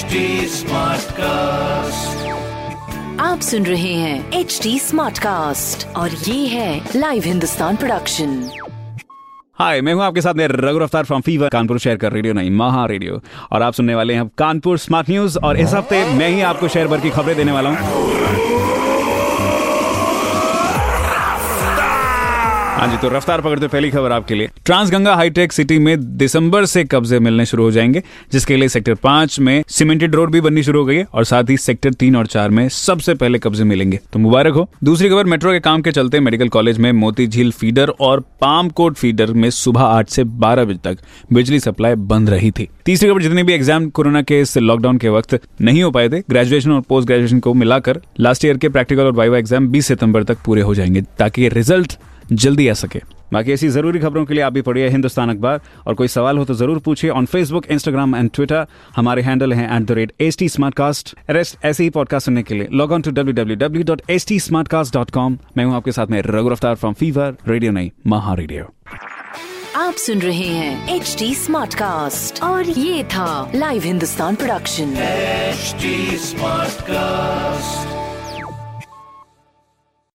HD cast आप सुन रहे हैं एच डी स्मार्ट कास्ट और ये है लाइव हिंदुस्तान प्रोडक्शन हाय मैं हूँ आपके साथ में रघु रफ्तार फ्रॉम फीवर कानपुर शहर का रेडियो नहीं महा रेडियो और आप सुनने वाले हैं कानपुर स्मार्ट न्यूज़ और इस हफ़्ते मैं ही आपको शहर भर की खबरें देने वाला हूँ। हाँ जी तो रफ्तार पकड़ते पहली खबर आपके लिए। ट्रांसगंगा हाईटेक सिटी में दिसंबर से कब्जे मिलने शुरू हो जाएँगे, जिसके लिए सेक्टर पाँच में सीमेंटेड रोड भी बननी शुरू हो गई है और साथ ही सेक्टर तीन और चार में सबसे पहले कब्जे मिलेंगे। तो मुबारक हो। दूसरी खबर, मेट्रो के काम के चलते मेडिकल कॉलेज में मोती झील फीडर और पाम कोट फीडर में सुबह आठ से बारह बजे तक बिजली सप्लाई बंद रही थी। तीसरी खबर, जितने भी एग्ज़ाम कोरोना के इस लॉकडाउन के वक्त नहीं हो पाए थे, ग्रेजुएशन और पोस्ट ग्रेजुएशन को मिलाकर लास्ट ईयर के प्रैक्टिकल और वाइवा एग्ज़ाम बीस सितंबर तक पूरे हो जाएँगे, ताकि रिज़ल्ट जल्दी आ सके। बाकी ऐसी ज़रूरी खबरों के लिए आप भी पढ़िए हिंदुस्तान अखबार। और कोई सवाल हो तो ज़रूर पूछिए on Facebook Instagram and Twitter हमारे हैंडल हैं at the rate H T Smartcast rest ऐसे ही पॉडकास्ट सुनने के लिए log on to W W W dot H T Smartcast dot com मैं हूँ आपके साथ में रघु रफ्तार फ्रॉम फीवर रेडियो नहीं महा रेडियो आप सुन रहे हैं एच टी स्मार्ट कास्ट और ये था live Hindustan production HD Smartcast.